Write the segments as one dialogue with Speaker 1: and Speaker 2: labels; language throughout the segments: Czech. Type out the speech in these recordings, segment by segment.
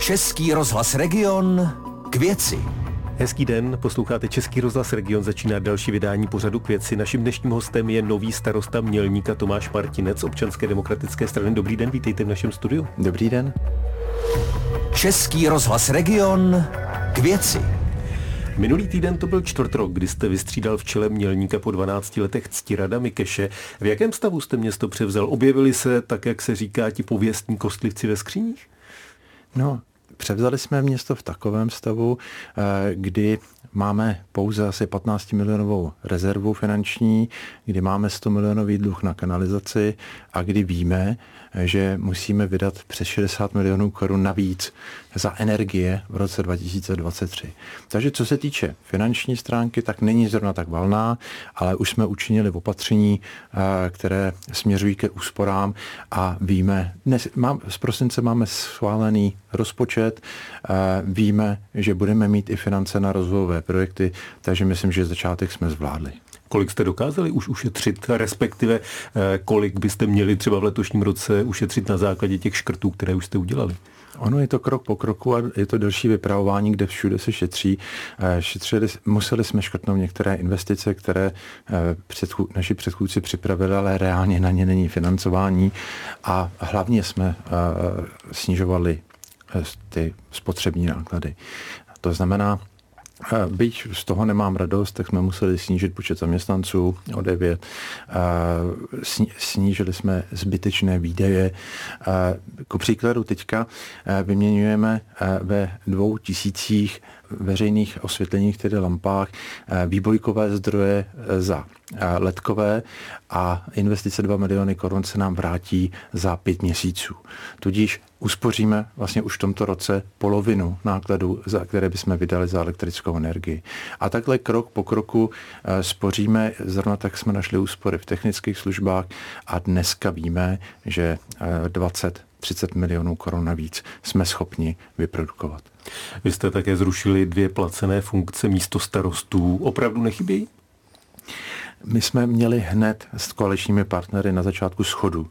Speaker 1: Český rozhlas Region k věci.
Speaker 2: Hezký den, posloucháte Český rozhlas Region, začíná další vydání pořadu k věci. Naším dnešním hostem je nový starosta Mělníka Tomáš Martinec, občanské demokratické strany. Dobrý den, vítejte v našem studiu.
Speaker 3: Dobrý den.
Speaker 1: Český rozhlas Region k věci.
Speaker 2: Minulý týden to byl čtvrtrok, kdy jste vystřídal v čele Mělníka po 12 letech Ctirada Mikeše. V jakém stavu jste město převzal? Objevili se, tak jak se říká, ti pověstní kostlivci ve skříních?
Speaker 3: No, převzali jsme město v takovém stavu, eh, kdy máme pouze asi 15 milionovou rezervu finanční, kdy máme 100 milionový dluh na kanalizaci a kdy víme, že musíme vydat přes 60 milionů korun navíc za energie v roce 2023. Takže co se týče finanční stránky, tak není zrovna tak valná, ale už jsme učinili opatření, eh, které směřují ke úsporám a víme, dnes, mám, z prosince máme schválený rozpočet, eh, víme, že budeme mít i finance na rozvojové projekty, takže myslím, že začátek jsme zvládli.
Speaker 2: Kolik jste dokázali už ušetřit, respektive eh, kolik byste měli třeba v letošním roce ušetřit na základě těch škrtů, které už jste udělali?
Speaker 3: Ono je to krok po kroku a je to delší vypravování, kde všude se šetří. Eh, šetřili, museli jsme škrtnout některé investice, které eh, předchů, naši předchůdci připravili, ale reálně na ně není financování a hlavně jsme snižovali ty spotřební náklady. To znamená, Byť z toho nemám radost, tak jsme museli snížit počet zaměstnanců o 9. Snížili jsme zbytečné výdaje. Ku příkladu teďka vyměňujeme ve dvou tisících veřejných osvětleních, tedy lampách, výbojkové zdroje za letkové a investice 2 miliony korun se nám vrátí za pět měsíců. Tudíž uspoříme vlastně už v tomto roce polovinu nákladů, za které bychom vydali za elektrickou energii. A takhle krok po kroku eh, spoříme, zrovna tak jsme našli úspory v technických službách a dneska víme, že 20 eh, 30 milionů korun navíc jsme schopni vyprodukovat.
Speaker 2: Vy jste také zrušili dvě placené funkce místo starostů. Opravdu nechybějí?
Speaker 3: My jsme měli hned s koaličními partnery na začátku schodu,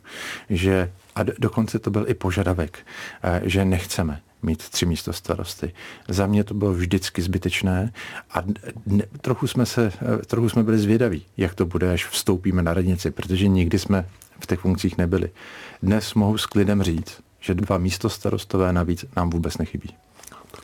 Speaker 3: že a dokonce to byl i požadavek, eh, že nechceme mít tři místo starosty. Za mě to bylo vždycky zbytečné a ne, trochu, jsme se, eh, trochu jsme byli zvědaví, jak to bude, až vstoupíme na radnici, protože nikdy jsme v těch funkcích nebyli. Dnes mohu s klidem říct, že dva místo starostové navíc nám vůbec nechybí.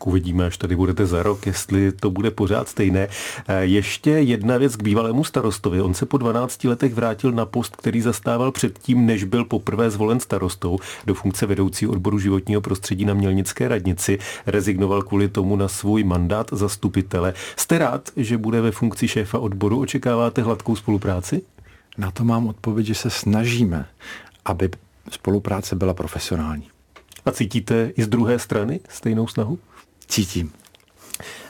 Speaker 2: Tak uvidíme, až tady budete za rok, jestli to bude pořád stejné. Eh, ještě jedna věc k bývalému starostovi. On se po 12 letech vrátil na post, který zastával předtím, než byl poprvé zvolen starostou do funkce vedoucí odboru životního prostředí na Mělnické radnici. Rezignoval kvůli tomu na svůj mandát zastupitele. Jste rád, že bude ve funkci šéfa odboru? Očekáváte hladkou spolupráci?
Speaker 3: Na to mám odpověď, že se snažíme, aby spolupráce byla profesionální.
Speaker 2: A cítíte i z druhé strany stejnou snahu?
Speaker 3: Cítím.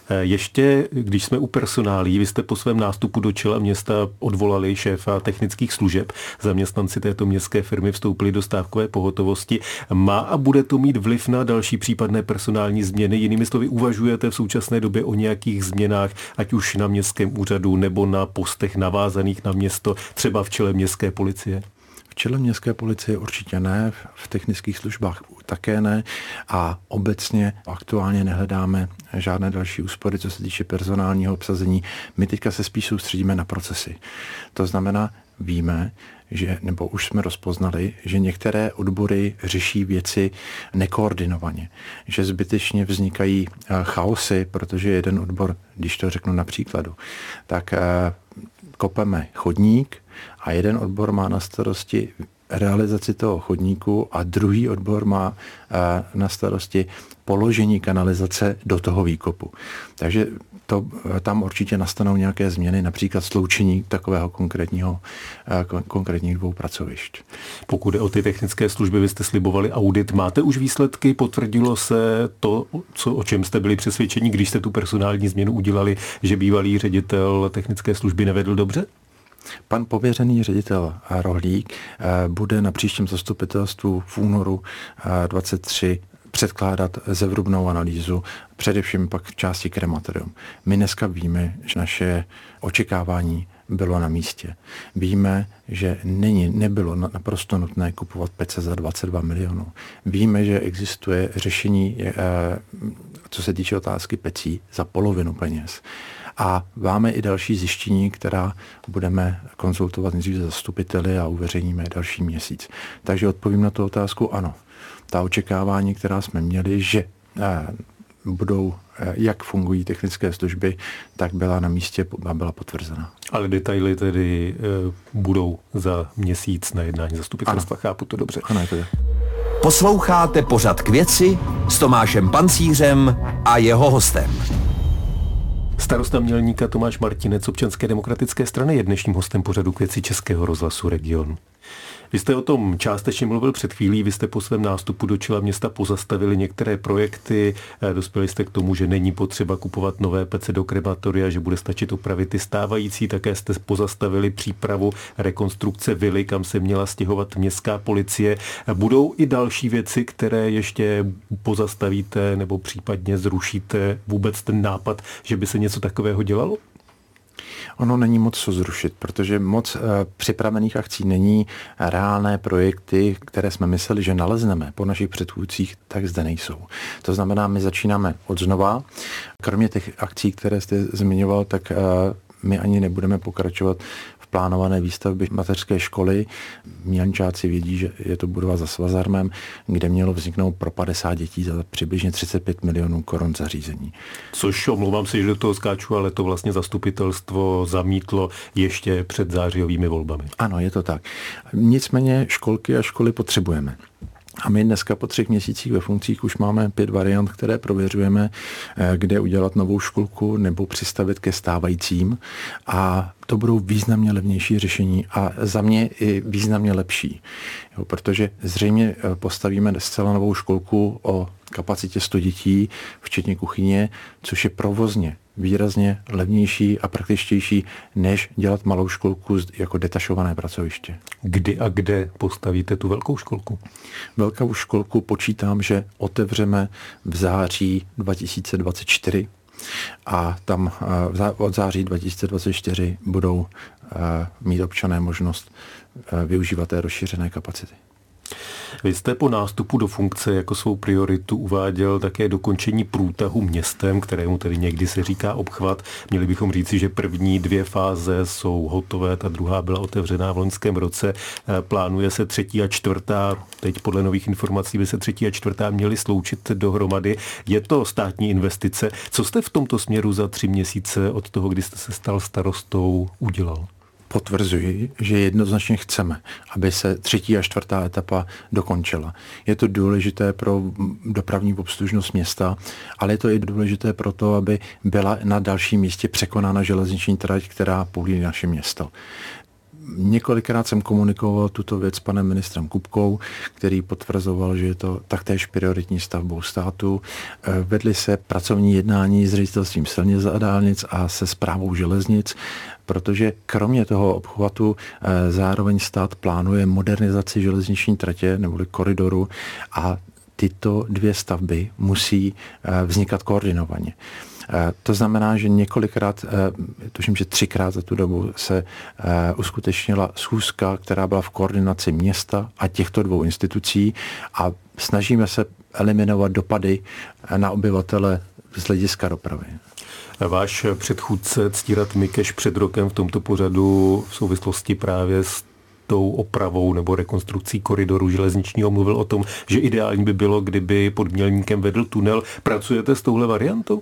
Speaker 2: Eh, ještě, když jsme u personálí, vy jste po svém nástupu do čela města odvolali šéfa technických služeb. Zaměstnanci této městské firmy vstoupili do stávkové pohotovosti. Má a bude to mít vliv na další případné personální změny? Jinými slovy, uvažujete v současné době o nějakých změnách, ať už na městském úřadu nebo na postech navázaných na město, třeba v čele městské policie?
Speaker 3: Čele městské policie určitě ne, v technických službách také ne a obecně aktuálně nehledáme žádné další úspory, co se týče personálního obsazení. My teďka se spíš soustředíme na procesy. To znamená, víme, že, nebo už jsme rozpoznali, že některé odbory řeší věci nekoordinovaně, že zbytečně vznikají eh, chaosy, protože jeden odbor, když to řeknu na příkladu, tak eh, kopeme chodník a jeden odbor má na starosti realizaci toho chodníku a druhý odbor má eh, na starosti položení kanalizace do toho výkopu. Takže to, eh, tam určitě nastanou nějaké změny, například sloučení takového konkrétního, eh, konkrétních dvou pracovišť.
Speaker 2: Pokud jde o ty technické služby, vy jste slibovali audit. Máte už výsledky? Potvrdilo se to, co, o čem jste byli přesvědčeni, když jste tu personální změnu udělali, že bývalý ředitel technické služby nevedl dobře?
Speaker 3: Pan pověřený ředitel Rohlík eh, bude na příštím zastupitelstvu v únoru 23 předkládat zevrubnou analýzu, především pak v části krematorium. My dneska víme, že naše očekávání bylo na místě. Víme, že není, nebylo naprosto nutné kupovat pece za 22 milionů. Víme, že existuje řešení, eh, co se týče otázky pecí, za polovinu peněz. A máme i další zjištění, která budeme konzultovat nejdřív zastupiteli a uveřejníme další měsíc. Takže odpovím na tu otázku ano. Ta očekávání, která jsme měli, že eh, budou, eh, jak fungují technické služby, tak byla na místě a byla potvrzena.
Speaker 2: Ale detaily tedy e, budou za měsíc na jednání zastupitelstva, chápu to dobře.
Speaker 3: Ano, je to
Speaker 1: Posloucháte pořad k věci s Tomášem Pancířem a jeho hostem.
Speaker 2: Starosta mělníka Tomáš Martinec občanské demokratické strany je dnešním hostem pořadu k věci Českého rozhlasu regionu. Vy jste o tom částečně mluvil před chvílí, vy jste po svém nástupu do čela města pozastavili některé projekty, eh, dospěli jste k tomu, že není potřeba kupovat nové pece do krematoria, že bude stačit opravit ty stávající, také jste pozastavili přípravu rekonstrukce vily, kam se měla stěhovat městská policie. Budou i další věci, které ještě pozastavíte nebo případně zrušíte vůbec ten nápad, že by se něco takového dělalo?
Speaker 3: Ono není moc co zrušit, protože moc e, připravených akcí není. Reálné projekty, které jsme mysleli, že nalezneme po našich předchůdcích, tak zde nejsou. To znamená, my začínáme od znova. Kromě těch akcí, které jste zmiňoval, tak e, my ani nebudeme pokračovat plánované výstavby mateřské školy. Mělničáci vědí, že je to budova za Svazarmem, kde mělo vzniknout pro 50 dětí za přibližně 35 milionů korun zařízení.
Speaker 2: Což omlouvám se, že do toho skáču, ale to vlastně zastupitelstvo zamítlo ještě před zářijovými volbami.
Speaker 3: Ano, je to tak. Nicméně školky a školy potřebujeme. A my dneska po třech měsících ve funkcích už máme pět variant, které prověřujeme, eh, kde udělat novou školku nebo přistavit ke stávajícím. A to budou významně levnější řešení a za mě i významně lepší. Jo, protože zřejmě eh, postavíme zcela novou školku o kapacitě 100 dětí, včetně kuchyně, což je provozně výrazně levnější a praktičtější, než dělat malou školku jako detašované pracoviště.
Speaker 2: Kdy a kde postavíte tu velkou školku?
Speaker 3: Velkou školku počítám, že otevřeme v září 2024 a tam eh, od září 2024 budou eh, mít občané možnost eh, využívat té rozšířené kapacity.
Speaker 2: Vy jste po nástupu do funkce jako svou prioritu uváděl také dokončení průtahu městem, kterému tedy někdy se říká obchvat. Měli bychom říci, že první dvě fáze jsou hotové, ta druhá byla otevřená v loňském roce. Eh, plánuje se třetí a čtvrtá, teď podle nových informací by se třetí a čtvrtá měly sloučit dohromady. Je to státní investice. Co jste v tomto směru za tři měsíce od toho, kdy jste se stal starostou, udělal?
Speaker 3: Potvrzuji, že jednoznačně chceme, aby se třetí a čtvrtá etapa dokončila. Je to důležité pro dopravní obslužnost města, ale je to i důležité pro to, aby byla na dalším místě překonána železniční trať, která půlí naše město. Několikrát jsem komunikoval tuto věc s panem ministrem Kupkou, který potvrzoval, že je to taktéž prioritní stavbou státu. Vedli se pracovní jednání s ředitelstvím silnic a dálnic a se zprávou železnic protože kromě toho obchvatu eh, zároveň stát plánuje modernizaci železniční tratě neboli koridoru a tyto dvě stavby musí eh, vznikat koordinovaně. Eh, to znamená, že několikrát, tuším, že třikrát za tu dobu se uskutečnila schůzka, která byla v koordinaci města a těchto dvou institucí a snažíme se eliminovat dopady na obyvatele z hlediska dopravy.
Speaker 2: Váš předchůdce Ctírat Mikeš před rokem v tomto pořadu v souvislosti právě s tou opravou nebo rekonstrukcí koridoru železničního mluvil o tom, že ideální by bylo, kdyby pod Mělníkem vedl tunel. Pracujete s touhle variantou?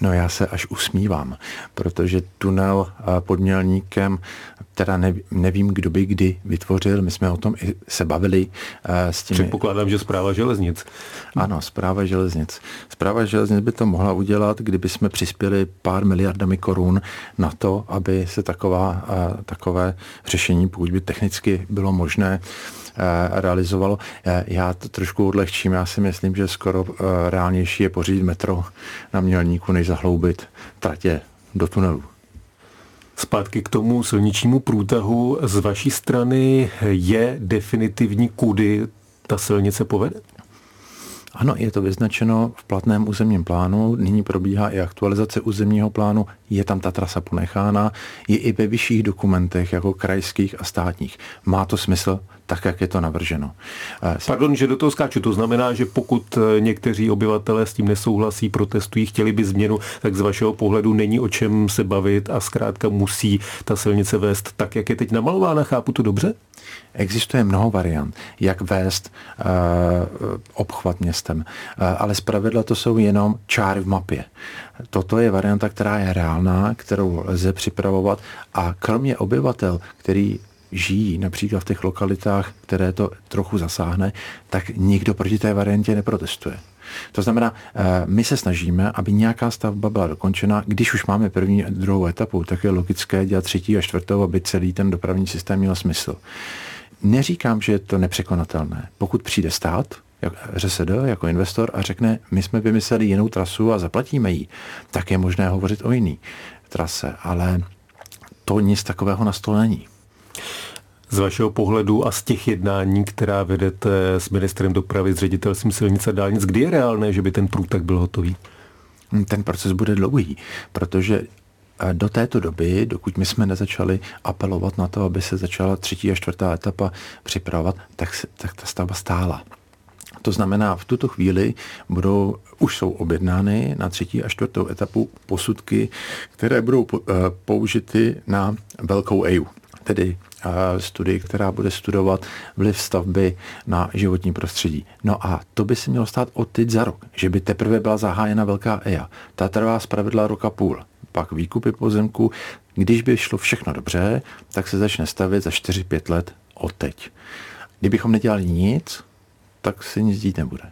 Speaker 3: No já se až usmívám, protože tunel eh, pod Mělníkem, teda nevím, kdo by kdy vytvořil, my jsme o tom i se bavili
Speaker 2: eh, s těmi... Předpokládám, že zpráva železnic.
Speaker 3: Ano, zpráva železnic. Zpráva železnic by to mohla udělat, kdyby jsme přispěli pár miliardami korun na to, aby se taková, eh, takové řešení, pokud by technicky bylo možné, realizovalo. Já to trošku odlehčím, já si myslím, že skoro reálnější je pořídit metro na Mělníku, než zahloubit tratě do tunelu.
Speaker 2: Zpátky k tomu silničnímu průtahu. Z vaší strany je definitivní, kudy ta silnice povede?
Speaker 3: Ano, je to vyznačeno v platném územním plánu, nyní probíhá i aktualizace územního plánu, je tam ta trasa ponechána, je i ve vyšších dokumentech, jako krajských a státních. Má to smysl tak, jak je to navrženo.
Speaker 2: Eh, Pardon, že do toho skáču. To znamená, že pokud eh, někteří obyvatelé s tím nesouhlasí, protestují, chtěli by změnu, tak z vašeho pohledu není o čem se bavit a zkrátka musí ta silnice vést tak, jak je teď namalována. Chápu to dobře?
Speaker 3: Existuje mnoho variant, jak vést uh, obchvat městem, uh, ale zpravidla to jsou jenom čáry v mapě. Toto je varianta, která je reálná, kterou lze připravovat a kromě obyvatel, který žijí například v těch lokalitách, které to trochu zasáhne, tak nikdo proti té variantě neprotestuje. To znamená, eh, my se snažíme, aby nějaká stavba byla dokončena. Když už máme první a druhou etapu, tak je logické dělat třetí a čtvrtou, aby celý ten dopravní systém měl smysl. Neříkám, že je to nepřekonatelné. Pokud přijde stát, jak ŘSD jako investor a řekne, my jsme vymysleli jinou trasu a zaplatíme ji, tak je možné hovořit o jiný trase, ale to nic takového na stole není.
Speaker 2: Z vašeho pohledu a z těch jednání, která vedete s ministrem dopravy, s ředitelstvím silnice a dálnic, kdy je reálné, že by ten průtak byl hotový?
Speaker 3: Ten proces bude dlouhý, protože do této doby, dokud my jsme nezačali apelovat na to, aby se začala třetí a čtvrtá etapa připravovat, tak, tak ta stavba stála. To znamená, v tuto chvíli budou, už jsou objednány na třetí a čtvrtou etapu posudky, které budou eh, použity na velkou EIU, tedy eh, studii, která bude studovat vliv stavby na životní prostředí. No a to by se mělo stát od teď za rok, že by teprve byla zahájena velká EIA. Ta trvá zpravidla roka půl pak výkupy pozemku. Když by šlo všechno dobře, tak se začne stavět za 4-5 let od teď. Kdybychom nedělali nic, tak se nic dít nebude.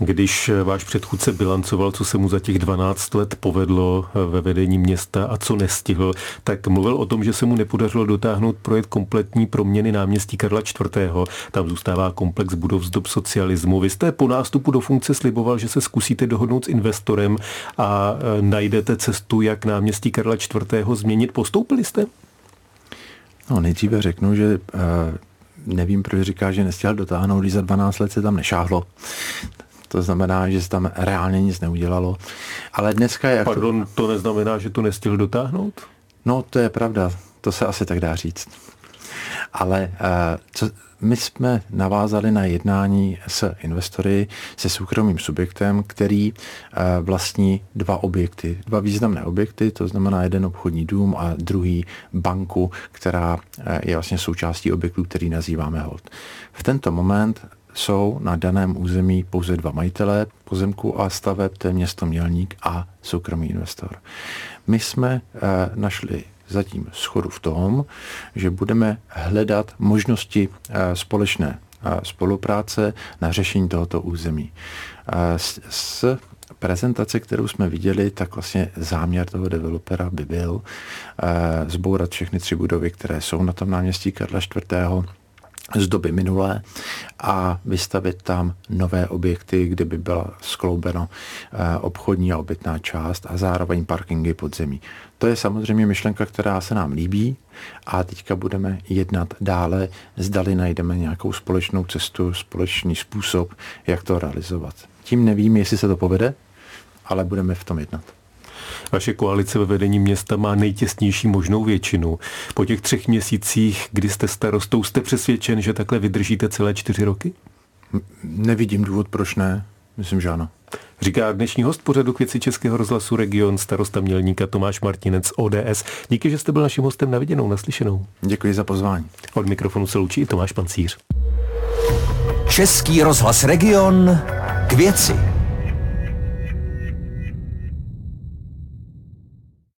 Speaker 2: Když váš předchůdce bilancoval, co se mu za těch 12 let povedlo ve vedení města a co nestihl, tak mluvil o tom, že se mu nepodařilo dotáhnout projekt kompletní proměny náměstí Karla IV. Tam zůstává komplex budov z dob socialismu. Vy jste po nástupu do funkce sliboval, že se zkusíte dohodnout s investorem a e, najdete cestu, jak náměstí Karla IV. změnit. Postoupili jste?
Speaker 3: No, nejdříve řeknu, že uh, nevím, proč říká, že nestihl dotáhnout, když za 12 let se tam nešáhlo. To znamená, že se tam reálně nic neudělalo. Ale dneska je...
Speaker 2: Pardon, to neznamená, že to nestihl dotáhnout?
Speaker 3: No, to je pravda. To se asi tak dá říct. Ale uh, co, my jsme navázali na jednání s investory, se soukromým subjektem, který uh, vlastní dva objekty, dva významné objekty, to znamená jeden obchodní dům a druhý banku, která uh, je vlastně součástí objektu, který nazýváme Hold. V tento moment jsou na daném území pouze dva majitelé pozemku a staveb, to je město Mělník a soukromý investor. My jsme našli zatím schodu v tom, že budeme hledat možnosti e, společné e, spolupráce na řešení tohoto území. E, s, prezentace, kterou jsme viděli, tak vlastně záměr toho developera by byl zbourat všechny tři budovy, které jsou na tom náměstí Karla IV z doby minulé a vystavit tam nové objekty, kde by byla skloubeno eh, obchodní a obytná část a zároveň parkingy pod zemí. To je samozřejmě myšlenka, která se nám líbí a teďka budeme jednat dále, zdali najdeme nějakou společnou cestu, společný způsob, jak to realizovat. Tím nevím, jestli se to povede, ale budeme v tom jednat.
Speaker 2: Vaše koalice ve vedení města má nejtěsnější možnou většinu. Po těch třech měsících, kdy jste starostou, jste přesvědčen, že takhle vydržíte celé čtyři roky?
Speaker 3: Nevidím důvod, proč ne. Myslím, že ano.
Speaker 2: Říká dnešní host pořadu k věci Českého rozhlasu Region, starosta Mělníka Tomáš Martinec ODS. Díky, že jste byl naším hostem na viděnou, naslyšenou.
Speaker 3: Děkuji za pozvání.
Speaker 2: Od mikrofonu se loučí i Tomáš Pancíř.
Speaker 1: Český rozhlas Region k věci.